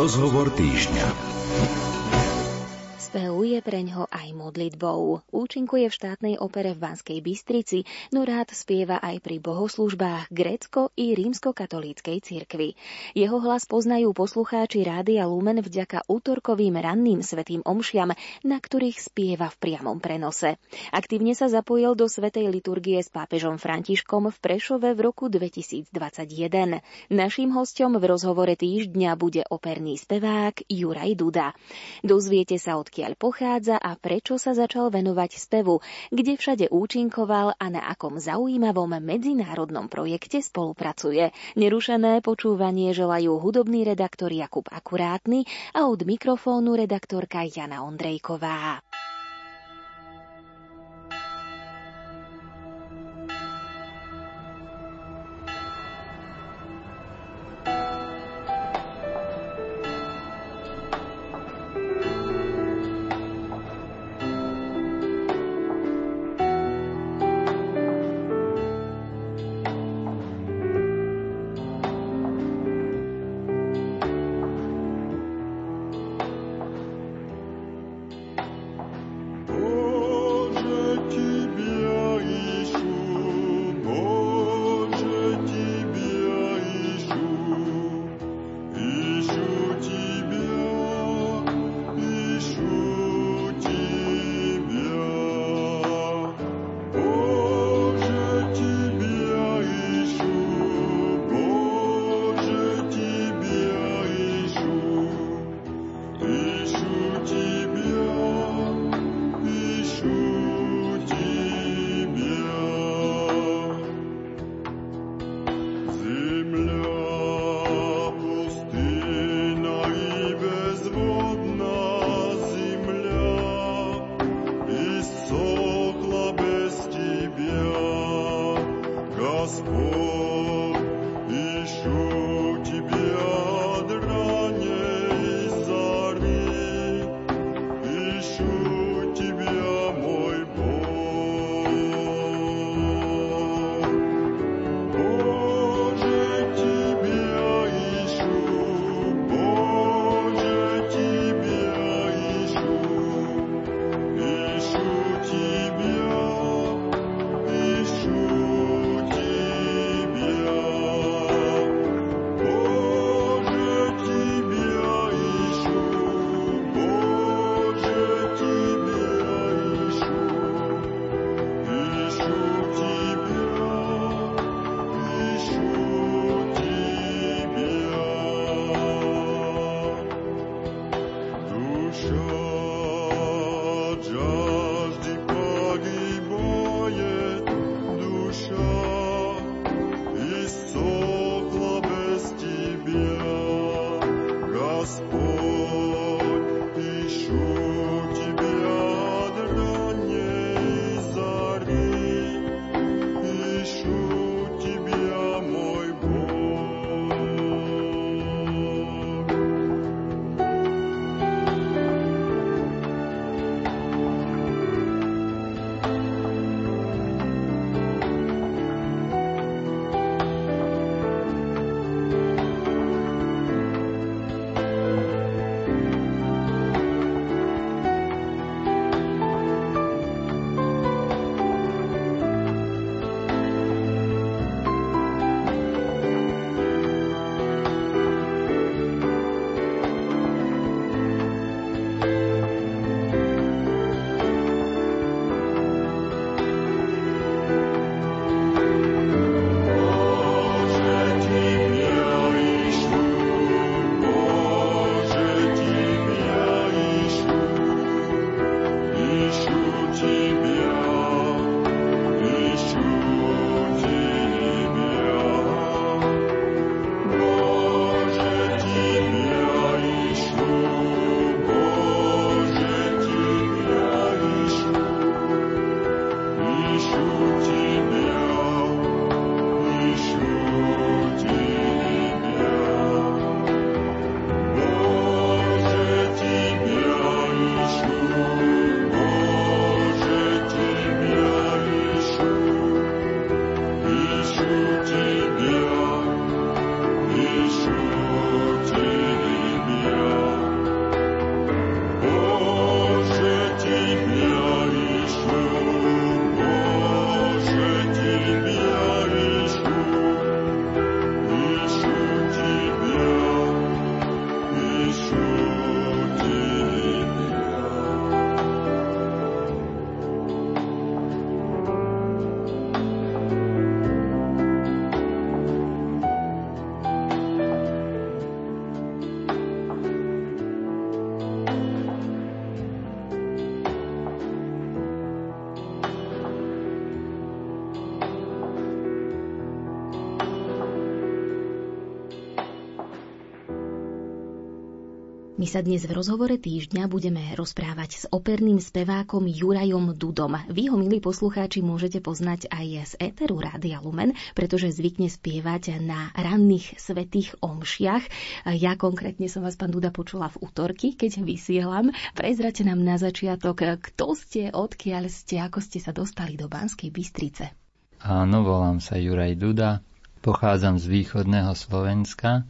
Rozhovor týždňa je preňho aj modlitbou. Účinkuje v štátnej opere v Banskej Bystrici, no rád spieva aj pri bohoslužbách grécko i rímskokatolíckej cirkvi. Jeho hlas poznajú poslucháči Rádia Lumen vďaka útorkovým ranným svetým omšiam, na ktorých spieva v priamom prenose. Aktívne sa zapojil do svetej liturgie s pápežom Františkom v Prešove v roku 2021. Naším hostom v rozhovore týždňa bude operný spevák Juraj Duda. Dozviete sa, odkiaľ odkiaľ pochádza a prečo sa začal venovať spevu, kde všade účinkoval a na akom zaujímavom medzinárodnom projekte spolupracuje. Nerušené počúvanie želajú hudobný redaktor Jakub Akurátny a od mikrofónu redaktorka Jana Ondrejková. ľudí. sure. Sa dnes v rozhovore týždňa budeme rozprávať s operným spevákom Jurajom Dudom. Vy ho, milí poslucháči, môžete poznať aj z éteru Rádia Lumen, pretože zvykne spievať na ranných svetých omšiach. Ja konkrétne som vás, pán Duda, počula v útorky, keď vysielam. Prezrate nám na začiatok, kto ste, odkiaľ ste, ako ste sa dostali do Banskej Bystrice. Áno, volám sa Juraj Duda, pochádzam z východného Slovenska,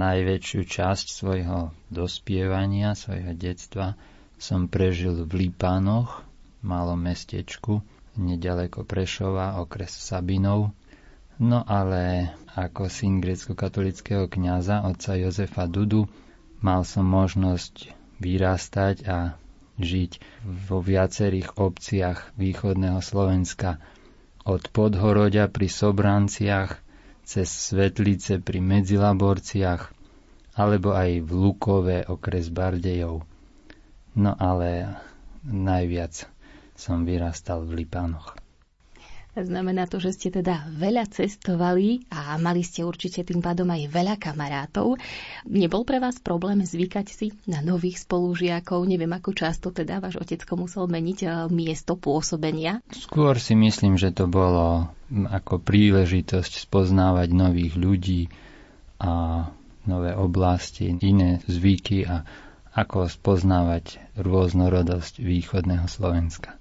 najväčšiu časť svojho dospievania, svojho detstva som prežil v Lípanoch, malom mestečku, nedaleko Prešova, okres Sabinov. No ale ako syn grecko-katolického kňaza, otca Jozefa Dudu, mal som možnosť vyrastať a žiť vo viacerých obciach východného Slovenska. Od Podhorodia pri Sobranciach cez Svetlice pri Medzilaborciach alebo aj v Lukove okres Bardejov. No ale najviac som vyrastal v Lipanoch. Znamená to, že ste teda veľa cestovali a mali ste určite tým pádom aj veľa kamarátov. Nebol pre vás problém zvykať si na nových spolužiakov? Neviem, ako často teda váš otecko musel meniť eh, miesto pôsobenia? Skôr si myslím, že to bolo ako príležitosť spoznávať nových ľudí a nové oblasti, iné zvyky a ako spoznávať rôznorodosť východného Slovenska.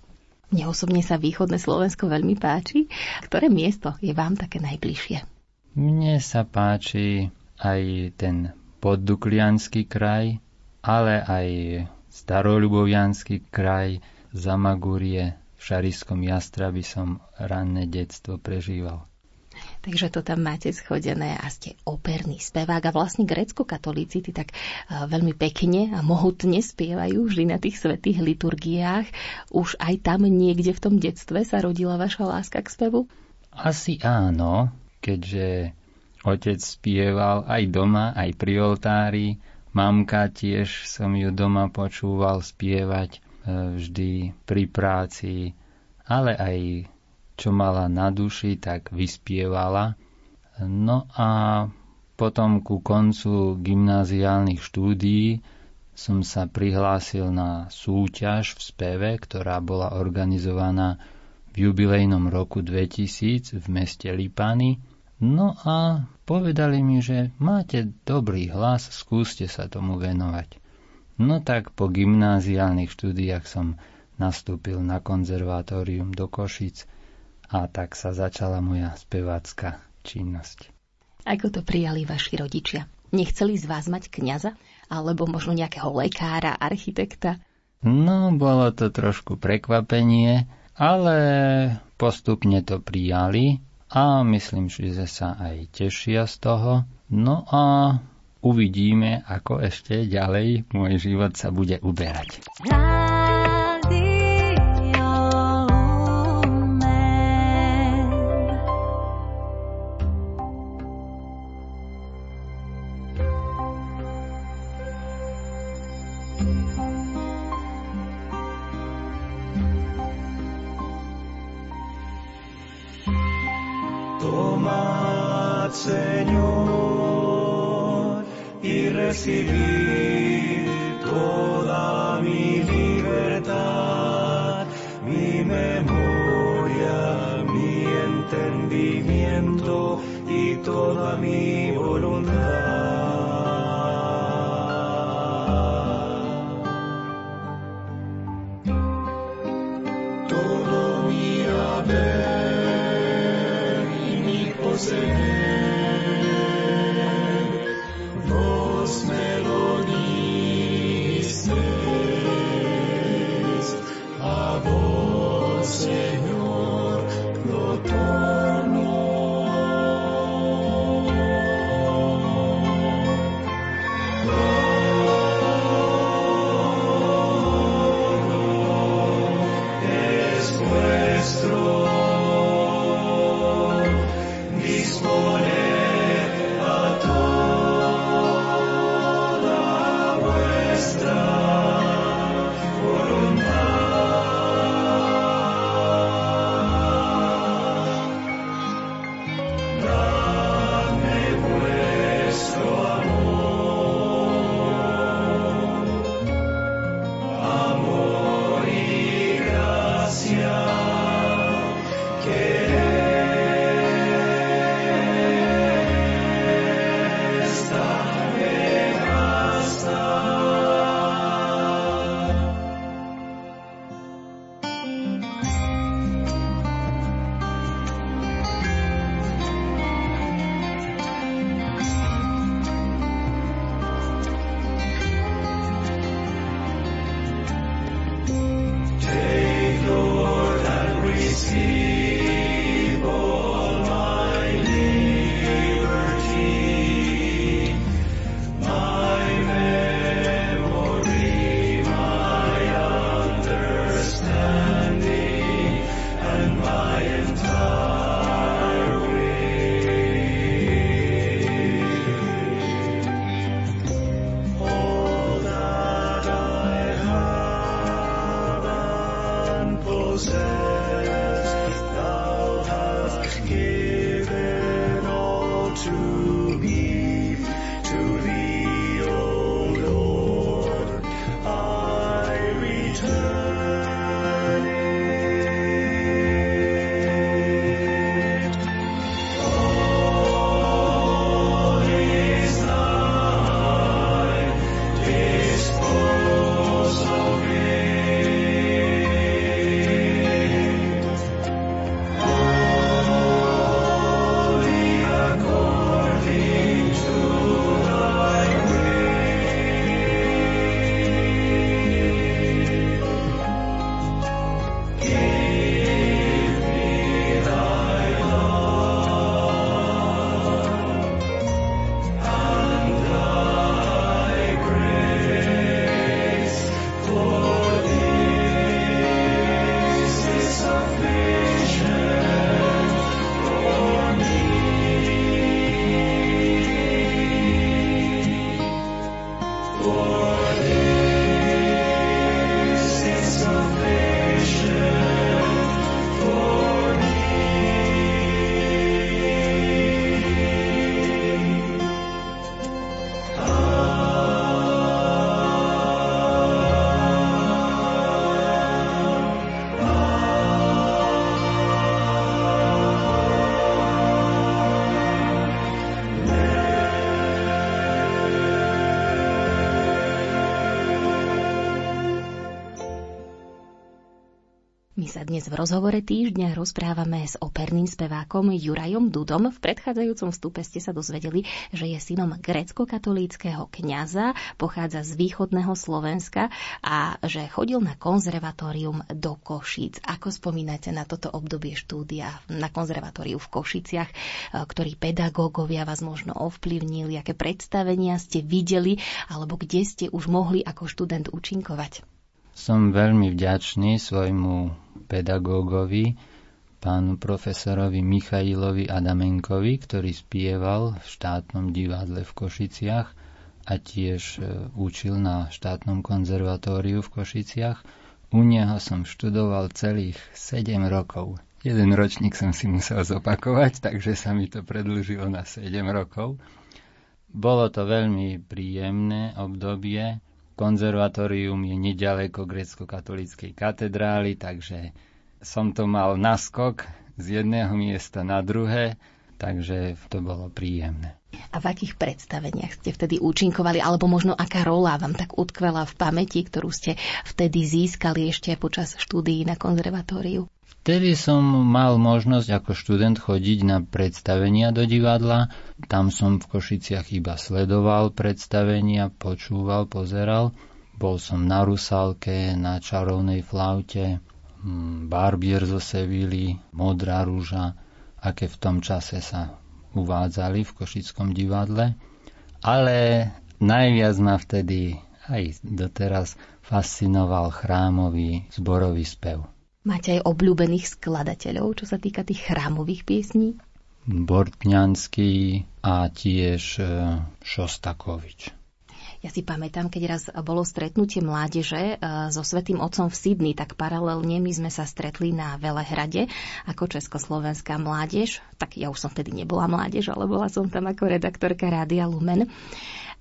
Mne osobne sa východné Slovensko veľmi páči. Ktoré miesto je vám také najbližšie? Mne sa páči aj ten podduklianský kraj, ale aj staroľubovianský kraj, Zamagúrie, v Šariskom Jastrabi som ranné detstvo prežíval. Takže to tam máte schodené a ste operný spevák a vlastne grecko-katolíci tí tak veľmi pekne a mohutne spievajú vždy na tých svetých liturgiách. Už aj tam niekde v tom detstve sa rodila vaša láska k spevu? Asi áno, keďže otec spieval aj doma, aj pri oltári. Mamka tiež som ju doma počúval spievať e, vždy pri práci, ale aj čo mala na duši, tak vyspievala. No a potom ku koncu gymnáziálnych štúdií som sa prihlásil na súťaž v speve, ktorá bola organizovaná v jubilejnom roku 2000 v meste Lipany. No a povedali mi, že máte dobrý hlas, skúste sa tomu venovať. No tak po gymnáziálnych štúdiách som nastúpil na konzervatórium do Košic a tak sa začala moja spevácka činnosť. Ako to prijali vaši rodičia? Nechceli z vás mať kňaza? Alebo možno nejakého lekára, architekta? No, bolo to trošku prekvapenie, ale postupne to prijali a myslím, že sa aj tešia z toho. No a uvidíme, ako ešte ďalej môj život sa bude uberať. Señor, recibir dnes v rozhovore týždňa rozprávame s operným spevákom Jurajom Dudom. V predchádzajúcom vstupe ste sa dozvedeli, že je synom grecko-katolíckého kňaza, pochádza z východného Slovenska a že chodil na konzervatórium do Košíc. Ako spomínate na toto obdobie štúdia na konzervatóriu v Košiciach, ktorí pedagógovia vás možno ovplyvnili, aké predstavenia ste videli alebo kde ste už mohli ako študent účinkovať? Som veľmi vďačný svojmu pedagógovi, pánu profesorovi Michailovi Adamenkovi, ktorý spieval v štátnom divadle v Košiciach a tiež e, učil na štátnom konzervatóriu v Košiciach. U neho som študoval celých 7 rokov. Jeden ročník som si musel zopakovať, takže sa mi to predlžilo na 7 rokov. Bolo to veľmi príjemné obdobie, Konzervatórium je nedaleko grecko-katolíckej katedrály, takže som to mal naskok z jedného miesta na druhé, takže to bolo príjemné. A v akých predstaveniach ste vtedy účinkovali, alebo možno aká rola vám tak utkvela v pamäti, ktorú ste vtedy získali ešte počas štúdií na konzervatóriu? Vtedy som mal možnosť ako študent chodiť na predstavenia do divadla. Tam som v Košiciach iba sledoval predstavenia, počúval, pozeral. Bol som na Rusalke, na Čarovnej flaute, hm, Barbier zo Sevilly, Modrá rúža, aké v tom čase sa uvádzali v Košickom divadle. Ale najviac ma vtedy aj doteraz fascinoval chrámový zborový spev. Máte aj obľúbených skladateľov, čo sa týka tých chrámových piesní? Bortňanský a tiež e, Šostakovič. Ja si pamätám, keď raz bolo stretnutie mládeže e, so Svetým Otcom v Sydney, tak paralelne my sme sa stretli na Velehrade ako Československá mládež. Tak ja už som vtedy nebola mládež, ale bola som tam ako redaktorka Rádia Lumen.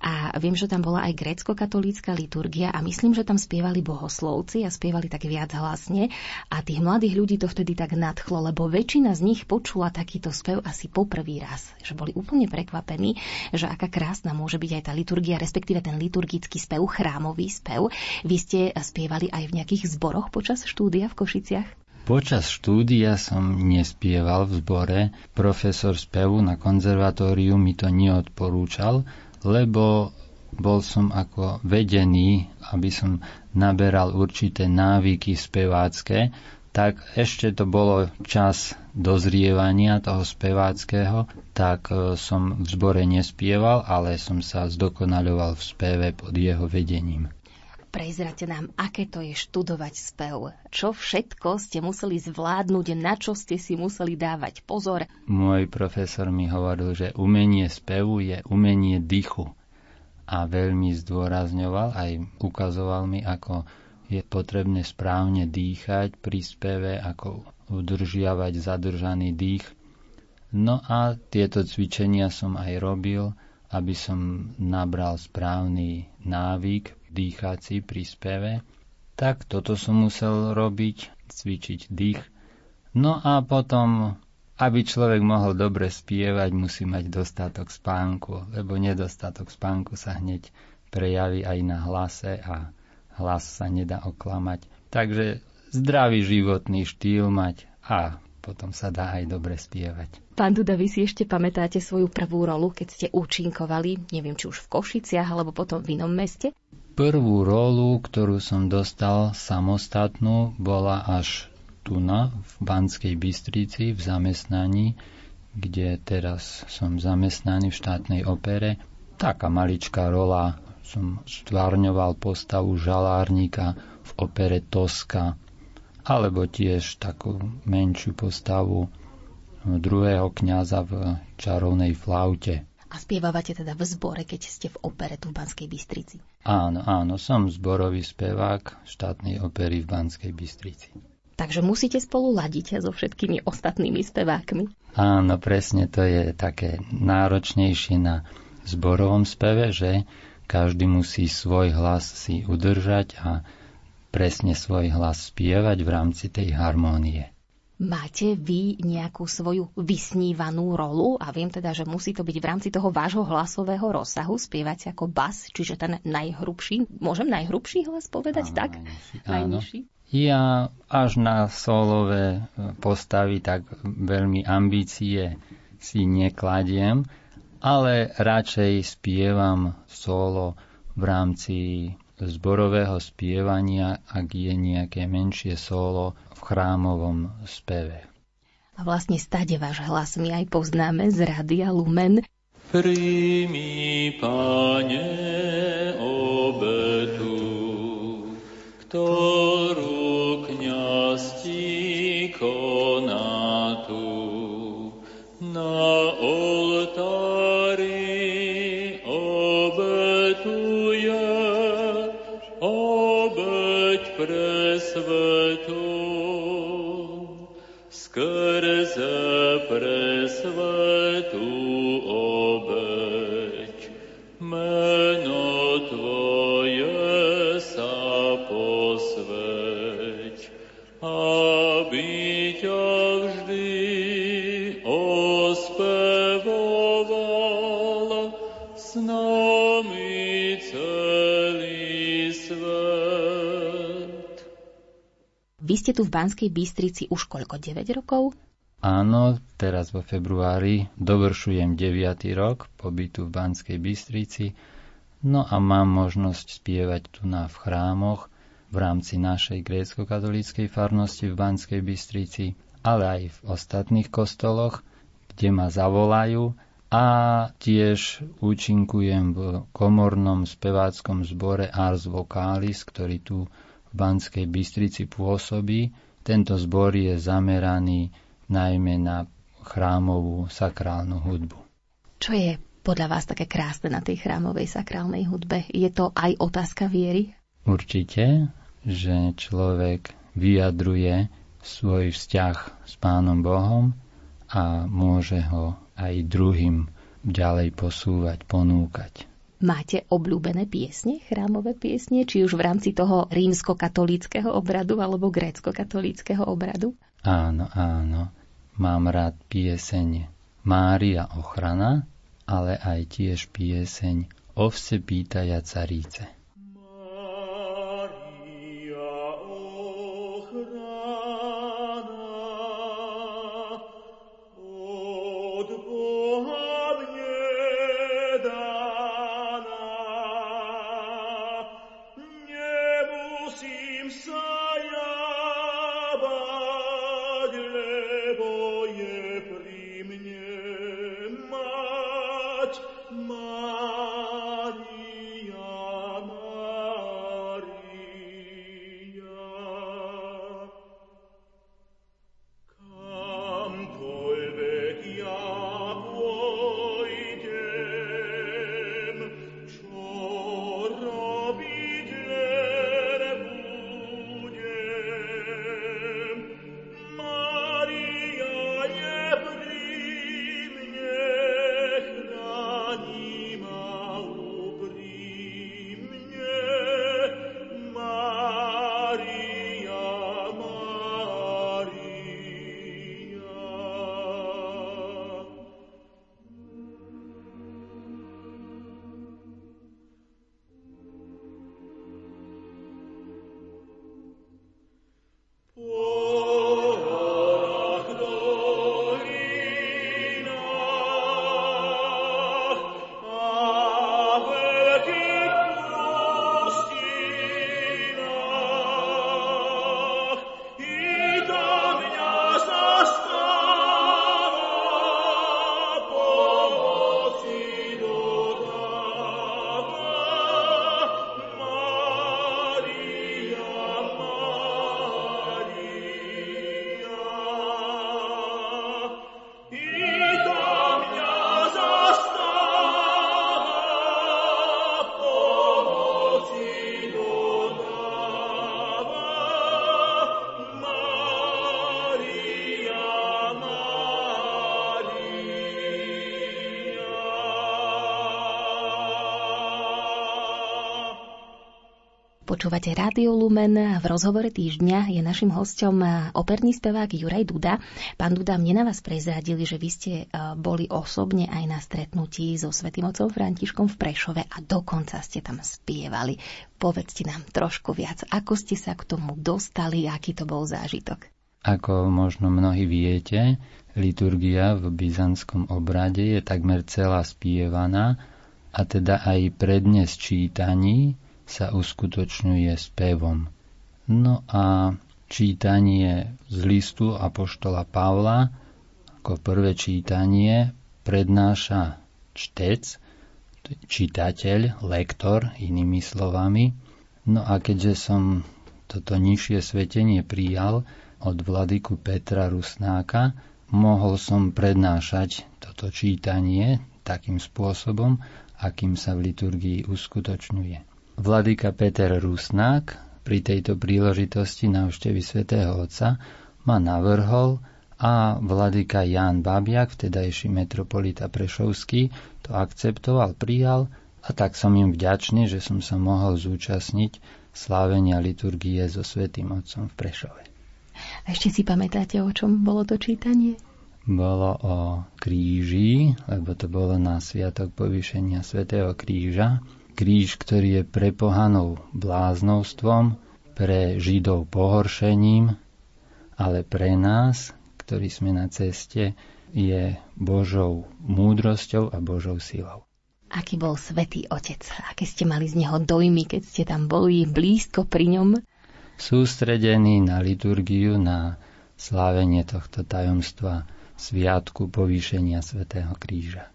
A viem, že tam bola aj grécko-katolícka liturgia a myslím, že tam spievali bohoslovci a spievali tak viac hlasne a tých mladých ľudí to vtedy tak nadchlo, lebo väčšina z nich počula takýto spev asi poprvý raz, že boli úplne prekvapení, že aká krásna môže byť aj tá liturgia, respektíve ten liturgický spev, chrámový spev. Vy ste spievali aj v nejakých zboroch počas štúdia v Košiciach? Počas štúdia som nespieval v zbore. Profesor spevu na konzervatóriu mi to neodporúčal, lebo bol som ako vedený, aby som naberal určité návyky spevácké, tak ešte to bolo čas dozrievania toho speváckého, tak e, som v zbore nespieval, ale som sa zdokonaľoval v speve pod jeho vedením. Prezrate nám, aké to je študovať spev. Čo všetko ste museli zvládnuť, na čo ste si museli dávať pozor? Môj profesor mi hovoril, že umenie spevu je umenie dychu. A veľmi zdôrazňoval, aj ukazoval mi, ako je potrebné správne dýchať pri speve, ako udržiavať zadržaný dých. No a tieto cvičenia som aj robil, aby som nabral správny návyk dýchací pri speve, tak toto som musel robiť, cvičiť dých. No a potom, aby človek mohol dobre spievať, musí mať dostatok spánku, lebo nedostatok spánku sa hneď prejaví aj na hlase a hlas sa nedá oklamať. Takže zdravý životný štýl mať a potom sa dá aj dobre spievať. Pán Duda, vy si ešte pamätáte svoju prvú rolu, keď ste účinkovali, neviem či už v Košiciach alebo potom v inom meste? Prvú rolu, ktorú som dostal samostatnú, bola až tu na, v Banskej Bystrici, v zamestnaní, kde teraz som zamestnaný v štátnej opere. Taká maličká rola, som stvárňoval postavu žalárnika v opere Toska, alebo tiež takú menšiu postavu druhého kňaza v čarovnej flaute. A spievavate teda v zbore, keď ste v opere tu v Banskej Bystrici? Áno, áno, som zborový spevák štátnej opery v Banskej Bystrici. Takže musíte spolu ladiť so všetkými ostatnými spevákmi. Áno, presne to je také náročnejšie na zborovom speve, že každý musí svoj hlas si udržať a presne svoj hlas spievať v rámci tej harmónie. Máte vy nejakú svoju vysnívanú rolu a viem teda, že musí to byť v rámci toho vášho hlasového rozsahu spievať ako bas, čiže ten najhrubší, môžem najhrubší hlas povedať áno, tak? Najnižší. Ja až na solové postavy tak veľmi ambície si nekladiem, ale radšej spievam solo v rámci zborového spievania, ak je nejaké menšie solo v chrámovom speve. A vlastne stade váš hlas my aj poznáme z Radia Lumen. Príjmi, Pane, obetu, ktorú pre Vy ste tu v Banskej Bystrici už koľko? 9 rokov? Áno, teraz vo februári dovršujem 9. rok pobytu v Banskej Bystrici, no a mám možnosť spievať tu na v chrámoch v rámci našej grécko-katolíckej farnosti v Banskej Bystrici, ale aj v ostatných kostoloch, kde ma zavolajú a tiež účinkujem v komornom speváckom zbore Ars Vocalis, ktorý tu Banskej Bystrici pôsobí. Tento zbor je zameraný najmä na chrámovú sakrálnu hudbu. Čo je podľa vás také krásne na tej chrámovej sakrálnej hudbe? Je to aj otázka viery? Určite, že človek vyjadruje svoj vzťah s Pánom Bohom a môže ho aj druhým ďalej posúvať, ponúkať. Máte obľúbené piesne, chrámové piesne, či už v rámci toho rímsko-katolíckého obradu alebo grécko-katolíckého obradu? Áno, áno. Mám rád pieseň Mária ochrana, ale aj tiež pieseň Ovce pýtaja caríce. Počúvate Rádio Lumen. V rozhovore týždňa je našim hostom operný spevák Juraj Duda. Pán Duda, mne na vás prezradili, že vy ste e, boli osobne aj na stretnutí so svätým otcom Františkom v Prešove a dokonca ste tam spievali. Povedzte nám trošku viac, ako ste sa k tomu dostali, aký to bol zážitok. Ako možno mnohí viete, liturgia v byzantskom obrade je takmer celá spievaná a teda aj prednes čítaní sa uskutočňuje spevom. No a čítanie z listu Apoštola Pavla ako prvé čítanie prednáša čtec, čitateľ, lektor, inými slovami. No a keďže som toto nižšie svetenie prijal od vladyku Petra Rusnáka, mohol som prednášať toto čítanie takým spôsobom, akým sa v liturgii uskutočňuje. Vladyka Peter Rusnák pri tejto príležitosti návštevy svätého Otca ma navrhol a vladyka Ján Babiak, vtedajší metropolita Prešovský, to akceptoval, prijal a tak som im vďačný, že som sa mohol zúčastniť slávenia liturgie so Svetým Otcom v Prešove. A ešte si pamätáte, o čom bolo to čítanie? Bolo o kríži, lebo to bolo na sviatok povýšenia Svetého kríža Kríž, ktorý je pre pohanov bláznovstvom, pre Židov pohoršením, ale pre nás, ktorí sme na ceste, je Božou múdrosťou a Božou silou. Aký bol svetý otec? Aké ste mali z neho dojmy, keď ste tam boli blízko pri ňom? Sústredený na liturgiu, na slávenie tohto tajomstva sviatku povýšenia svätého kríža.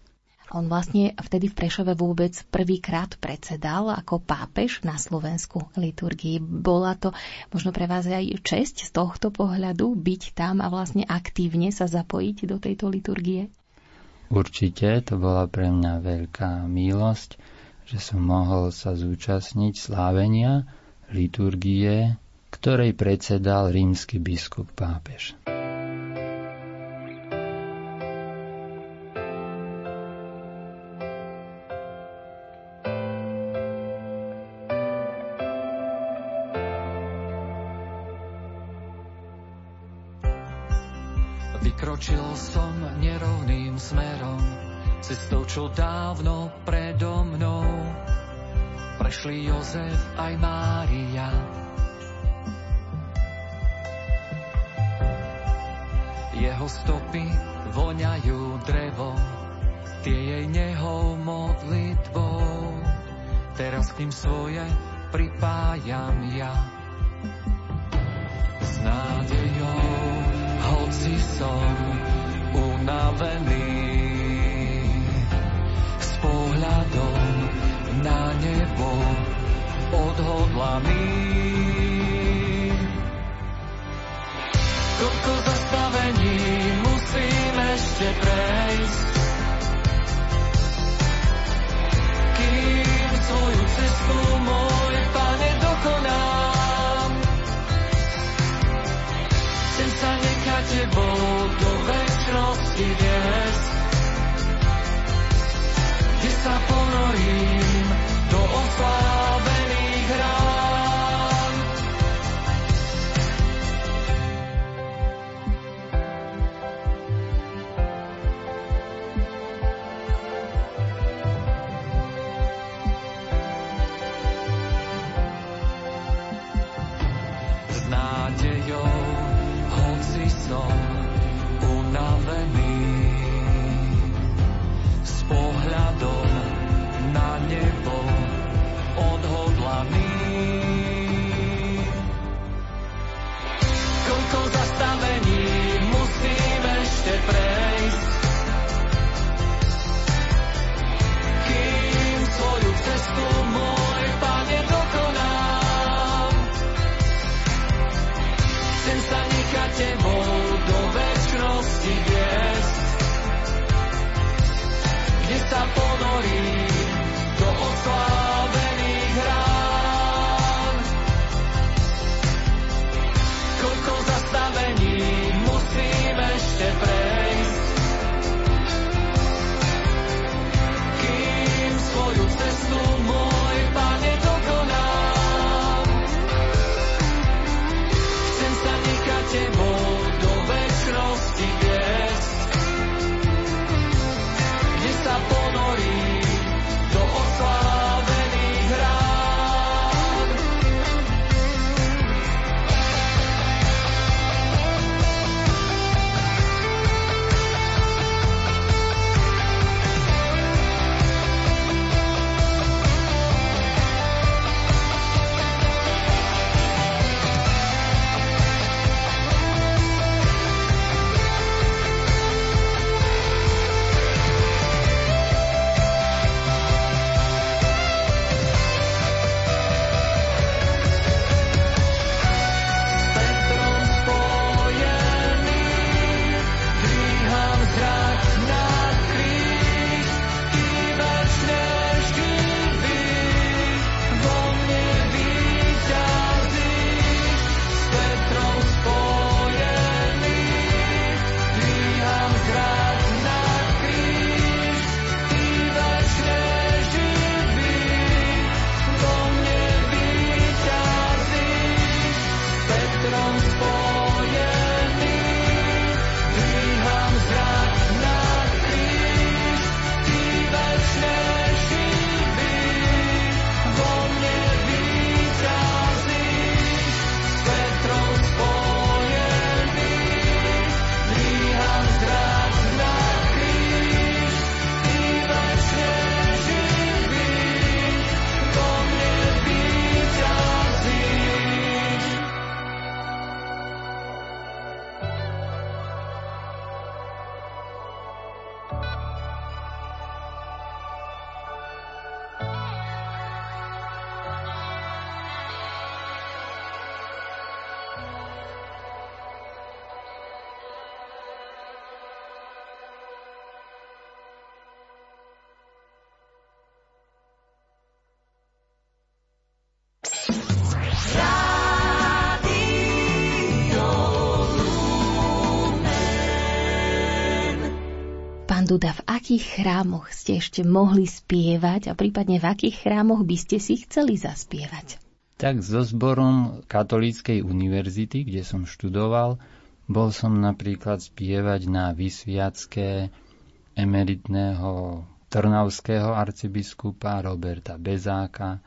On vlastne vtedy v Prešove vôbec prvýkrát predsedal ako pápež na Slovensku liturgii. Bola to možno pre vás aj česť z tohto pohľadu byť tam a vlastne aktívne sa zapojiť do tejto liturgie? Určite, to bola pre mňa veľká milosť, že som mohol sa zúčastniť slávenia liturgie, ktorej predsedal rímsky biskup pápež. Vykročil som nerovným smerom, cestou, čo dávno predo mnou. Prešli Jozef aj Mária. Jeho stopy voňajú drevo, tie jej nehou modlitbou. Teraz k ním svoje pripájam ja. Hoci som unavený s pohľadom na nebo odhodlaný. Koľko zastavení musím ešte prejsť, kým svoju cestu môj pane dokonám. Tebou do väčšnosti viesť, kde sa ponorím do oslávených Duda, v akých chrámoch ste ešte mohli spievať a prípadne v akých chrámoch by ste si chceli zaspievať? Tak so zborom Katolíckej univerzity, kde som študoval, bol som napríklad spievať na vysviacké emeritného trnavského arcibiskupa Roberta Bezáka,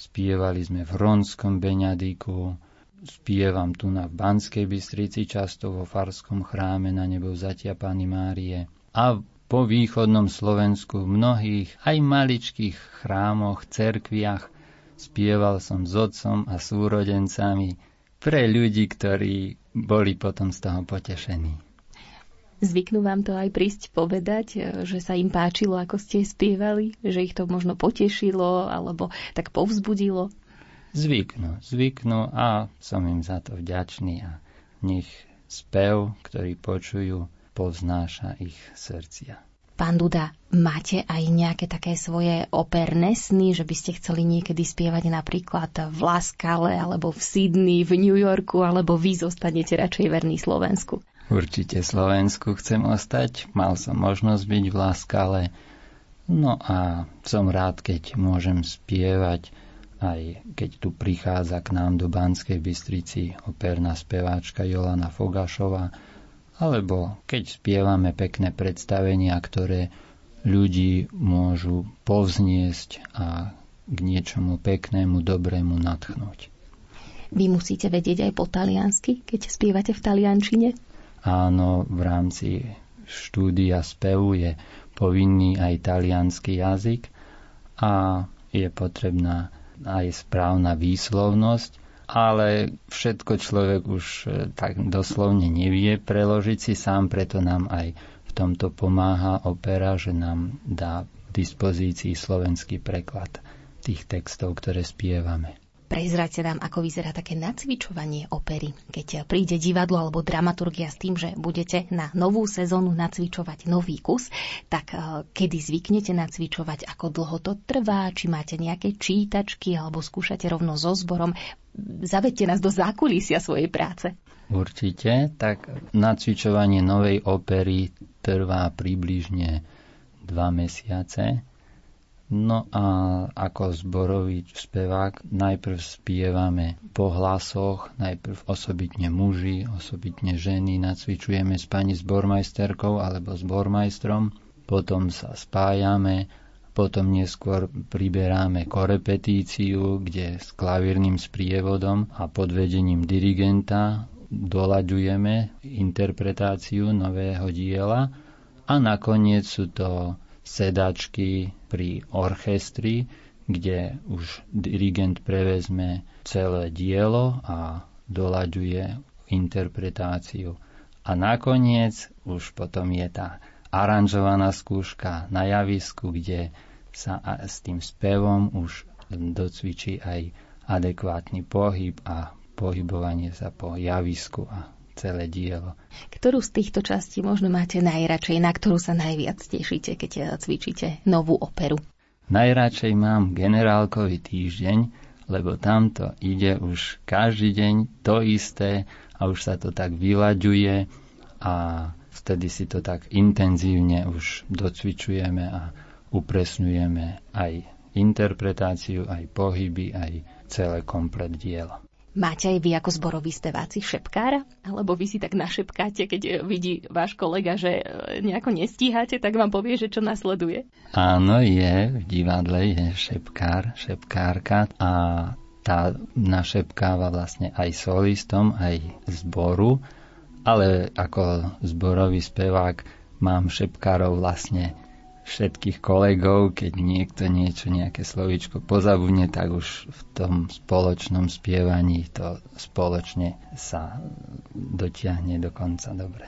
spievali sme v Ronskom Beňadiku, spievam tu na Banskej Bystrici, často vo Farskom chráme na nebo vzatia Pany Márie. A po východnom Slovensku v mnohých aj maličkých chrámoch, cerkviach spieval som s otcom a súrodencami pre ľudí, ktorí boli potom z toho potešení. Zvyknú vám to aj prísť povedať, že sa im páčilo, ako ste spievali, že ich to možno potešilo alebo tak povzbudilo? zvyknú, zvyknú a som im za to vďačný a nech spev, ktorý počujú, poznáša ich srdcia. Pán Duda, máte aj nejaké také svoje operné sny, že by ste chceli niekedy spievať napríklad v Laskale, alebo v Sydney, v New Yorku, alebo vy zostanete radšej verný Slovensku? Určite Slovensku chcem ostať. Mal som možnosť byť v Laskale. No a som rád, keď môžem spievať aj keď tu prichádza k nám do Banskej Bystrici operná speváčka Jolana Fogašova, alebo keď spievame pekné predstavenia, ktoré ľudí môžu povzniesť a k niečomu peknému, dobrému natchnúť. Vy musíte vedieť aj po taliansky, keď spievate v taliančine? Áno, v rámci štúdia spevu je povinný aj talianský jazyk a je potrebná aj správna výslovnosť, ale všetko človek už e, tak doslovne nevie preložiť si sám, preto nám aj v tomto pomáha opera, že nám dá k dispozícii slovenský preklad tých textov, ktoré spievame. Prezrate nám, ako vyzerá také nacvičovanie opery. Keď príde divadlo alebo dramaturgia s tým, že budete na novú sezónu nacvičovať nový kus, tak e, kedy zvyknete nacvičovať, ako dlho to trvá, či máte nejaké čítačky alebo skúšate rovno so zborom. Zavedte nás do zákulisia svojej práce. Určite, tak nacvičovanie novej opery trvá približne dva mesiace No a ako zborový spevák najprv spievame po hlasoch, najprv osobitne muži, osobitne ženy, nacvičujeme s pani zbormajsterkou alebo zbormajstrom, potom sa spájame, potom neskôr priberáme korepetíciu, kde s klavírnym sprievodom a pod vedením dirigenta dolaďujeme interpretáciu nového diela a nakoniec sú to sedačky pri orchestri, kde už dirigent prevezme celé dielo a doľaďuje interpretáciu. A nakoniec už potom je tá aranžovaná skúška na javisku, kde sa s tým spevom už docvičí aj adekvátny pohyb a pohybovanie sa po javisku a celé dielo. Ktorú z týchto častí možno máte najradšej, na ktorú sa najviac tešíte, keď cvičíte novú operu? Najradšej mám generálkový týždeň, lebo tamto ide už každý deň to isté a už sa to tak vylaďuje a vtedy si to tak intenzívne už docvičujeme a upresňujeme aj interpretáciu, aj pohyby, aj celé komplet dielo. Máte aj vy ako zborový speváci šepkára? Alebo vy si tak našepkáte, keď vidí váš kolega, že e, nejako nestíhate, tak vám povie, že čo nasleduje? Áno, je. V divadle je šepkár, šepkárka a tá našepkáva vlastne aj solistom, aj zboru, ale ako zborový spevák mám šepkárov vlastne všetkých kolegov, keď niekto niečo, nejaké slovíčko pozabudne, tak už v tom spoločnom spievaní to spoločne sa dotiahne do konca dobre.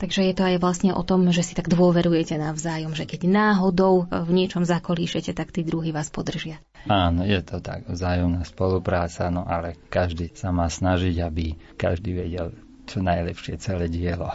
Takže je to aj vlastne o tom, že si tak dôverujete navzájom, že keď náhodou v niečom zakolíšete, tak tí druhí vás podržia. Áno, je to tak, vzájomná spolupráca, no ale každý sa má snažiť, aby každý vedel čo najlepšie celé dielo.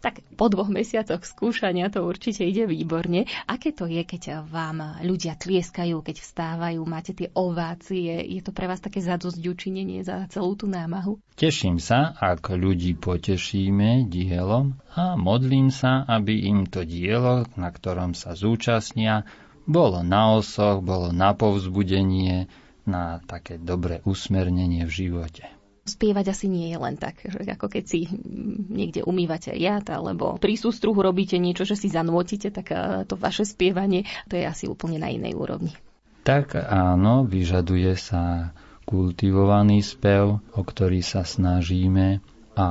Tak po dvoch mesiacoch skúšania to určite ide výborne. Aké to je, keď vám ľudia tlieskajú, keď vstávajú, máte tie ovácie? Je to pre vás také učinenie za celú tú námahu? Teším sa, ak ľudí potešíme dielom a modlím sa, aby im to dielo, na ktorom sa zúčastnia, bolo na osoch, bolo na povzbudenie, na také dobré usmernenie v živote spievať asi nie je len tak, že ako keď si niekde umývate riad alebo pri sústruhu robíte niečo, že si zanútite, tak eh, to vaše spievanie to je asi úplne na inej úrovni. Tak áno, vyžaduje sa kultivovaný spev, o ktorý sa snažíme a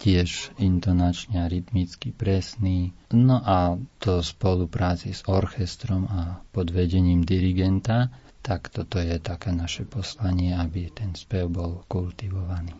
tiež intonačne a rytmicky presný. No a to v spolupráci s orchestrom a pod vedením dirigenta tak toto je také naše poslanie, aby ten spev bol kultivovaný.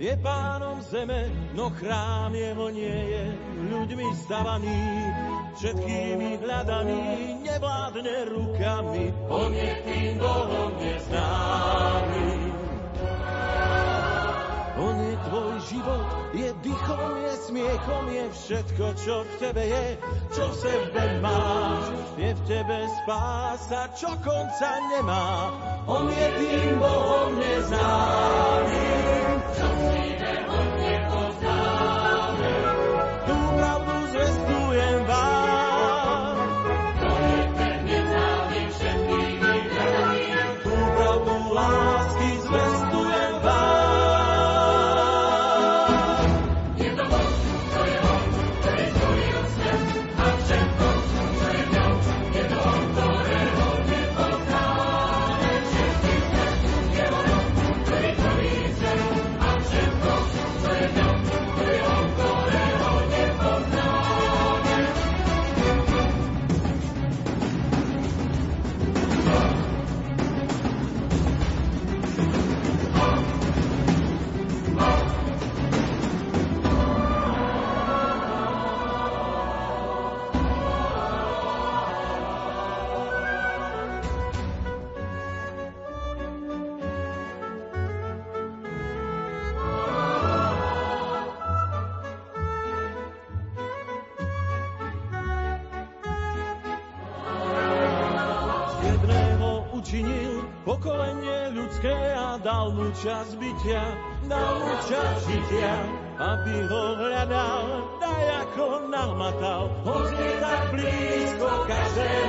Je pánom zeme, no chrám jeho nie je ľuďmi stavaný, všetkými hľadaný, nevládne rukami, on je tým Bohom neznámy. On je tvoj život, je dychom, je smiechom, je všetko, čo v tebe je, čo v sebe máš. Je v tebe spása, čo konca nemá. On je tým Bohom neznámym. Si čas bytia, dal mu čas žitia, aby ho hľadal, daj ako nahmatal, hoď je tak blízko každému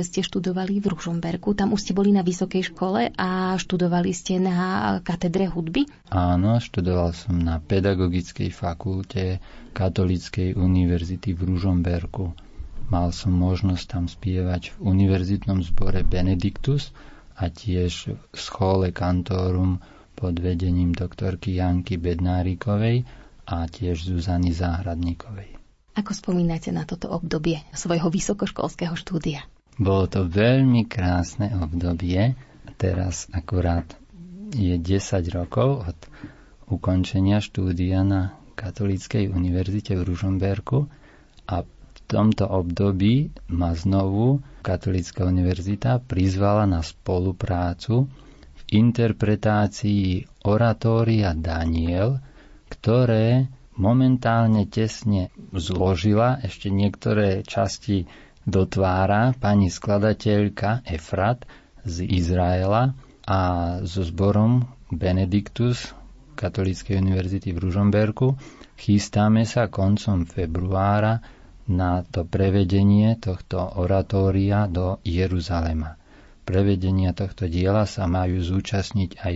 že ste študovali v Ružomberku. Tam už ste boli na vysokej škole a študovali ste na katedre hudby? Áno, študoval som na Pedagogickej fakulte Katolíckej univerzity v Ružomberku. Mal som možnosť tam spievať v univerzitnom zbore Benedictus a tiež v schole kantorum pod vedením doktorky Janky Bednárikovej a tiež Zuzany Záhradníkovej. Ako spomínate na toto obdobie svojho vysokoškolského štúdia? Bolo to veľmi krásne obdobie. Teraz akurát je 10 rokov od ukončenia štúdia na Katolíckej univerzite v Ružomberku a v tomto období ma znovu Katolícka univerzita prizvala na spoluprácu v interpretácii oratória Daniel, ktoré momentálne tesne zložila, ešte niektoré časti dotvára pani skladateľka Efrat z Izraela a so zborom Benedictus Katolíckej univerzity v Ružomberku chystáme sa koncom februára na to prevedenie tohto oratória do Jeruzalema. Prevedenia tohto diela sa majú zúčastniť aj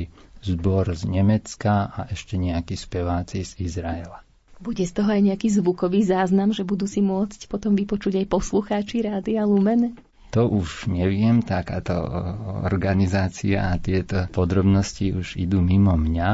zbor z Nemecka a ešte nejakí speváci z Izraela. Bude z toho aj nejaký zvukový záznam, že budú si môcť potom vypočuť aj poslucháči Rádia Lumen? To už neviem, takáto organizácia a tieto podrobnosti už idú mimo mňa,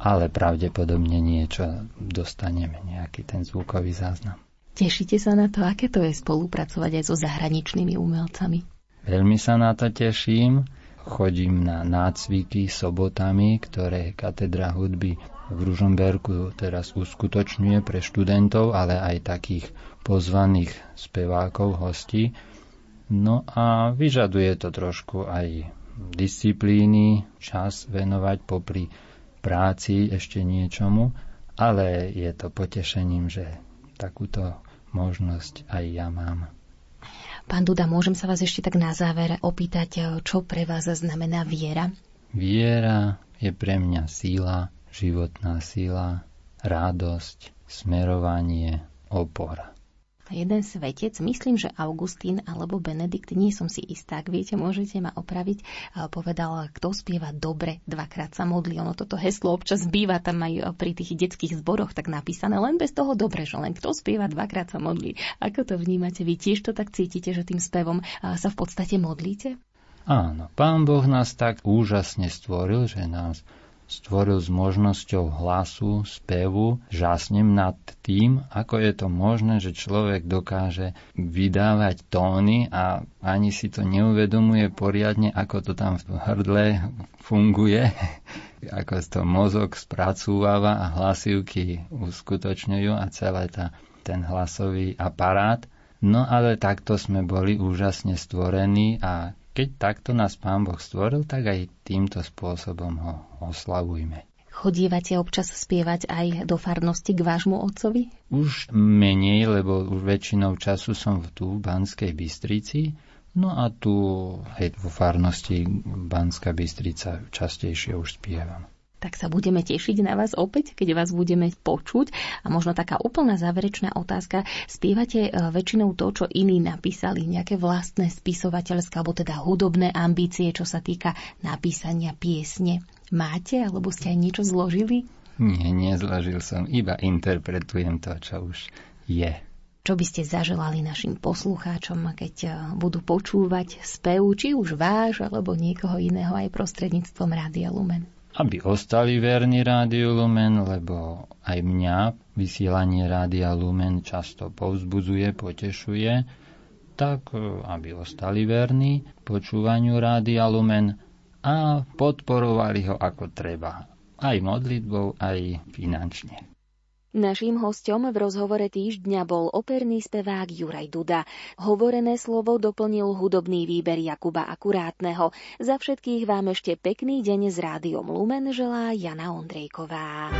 ale pravdepodobne niečo dostaneme, nejaký ten zvukový záznam. Tešíte sa na to, aké to je spolupracovať aj so zahraničnými umelcami? Veľmi sa na to teším. Chodím na nácviky sobotami, ktoré katedra hudby v Ružomberku teraz uskutočňuje pre študentov, ale aj takých pozvaných spevákov, hostí. No a vyžaduje to trošku aj disciplíny, čas venovať popri práci ešte niečomu, ale je to potešením, že takúto možnosť aj ja mám. Pán Duda, môžem sa vás ešte tak na záver opýtať, čo pre vás znamená viera? Viera je pre mňa síla, životná sila, radosť, smerovanie, opora. Jeden svetec, myslím, že Augustín alebo Benedikt, nie som si istá, ak viete, môžete ma opraviť, povedal, kto spieva dobre, dvakrát sa modlí. Ono toto heslo občas býva tam aj pri tých detských zboroch tak napísané, len bez toho dobre, že len kto spieva dvakrát sa modlí. Ako to vnímate? Vy tiež to tak cítite, že tým spevom sa v podstate modlíte? Áno, Pán Boh nás tak úžasne stvoril, že nás stvoril s možnosťou hlasu, spevu, žasnem nad tým, ako je to možné, že človek dokáže vydávať tóny a ani si to neuvedomuje poriadne, ako to tam v hrdle funguje, ako to mozog spracúváva a hlasivky uskutočňujú a celé tá, ten hlasový aparát. No ale takto sme boli úžasne stvorení a keď takto nás Pán Boh stvoril, tak aj týmto spôsobom ho oslavujme. Chodívate občas spievať aj do farnosti k vášmu otcovi? Už menej, lebo už väčšinou času som tu v Banskej Bystrici. No a tu aj vo farnosti Banská Bystrica častejšie už spievam tak sa budeme tešiť na vás opäť, keď vás budeme počuť. A možno taká úplná záverečná otázka. Spievate e, väčšinou to, čo iní napísali, nejaké vlastné spisovateľské alebo teda hudobné ambície, čo sa týka napísania piesne. Máte alebo ste aj niečo zložili? Nie, nezložil som, iba interpretujem to, čo už je. Čo by ste zaželali našim poslucháčom, keď e, budú počúvať spev, či už váš, alebo niekoho iného aj prostredníctvom Rádia Lumen? Aby ostali verní Rádiu Lumen, lebo aj mňa vysielanie Rádia Lumen často povzbudzuje, potešuje, tak e, aby ostali verní počúvaniu Rádia Lumen a podporovali ho ako treba. Aj modlitbou, aj finančne. Naším hostom v rozhovore týždňa bol operný spevák Juraj Duda. Hovorené slovo doplnil hudobný výber Jakuba Akurátneho. Za všetkých vám ešte pekný deň s rádiom Lumen želá Jana Ondrejková.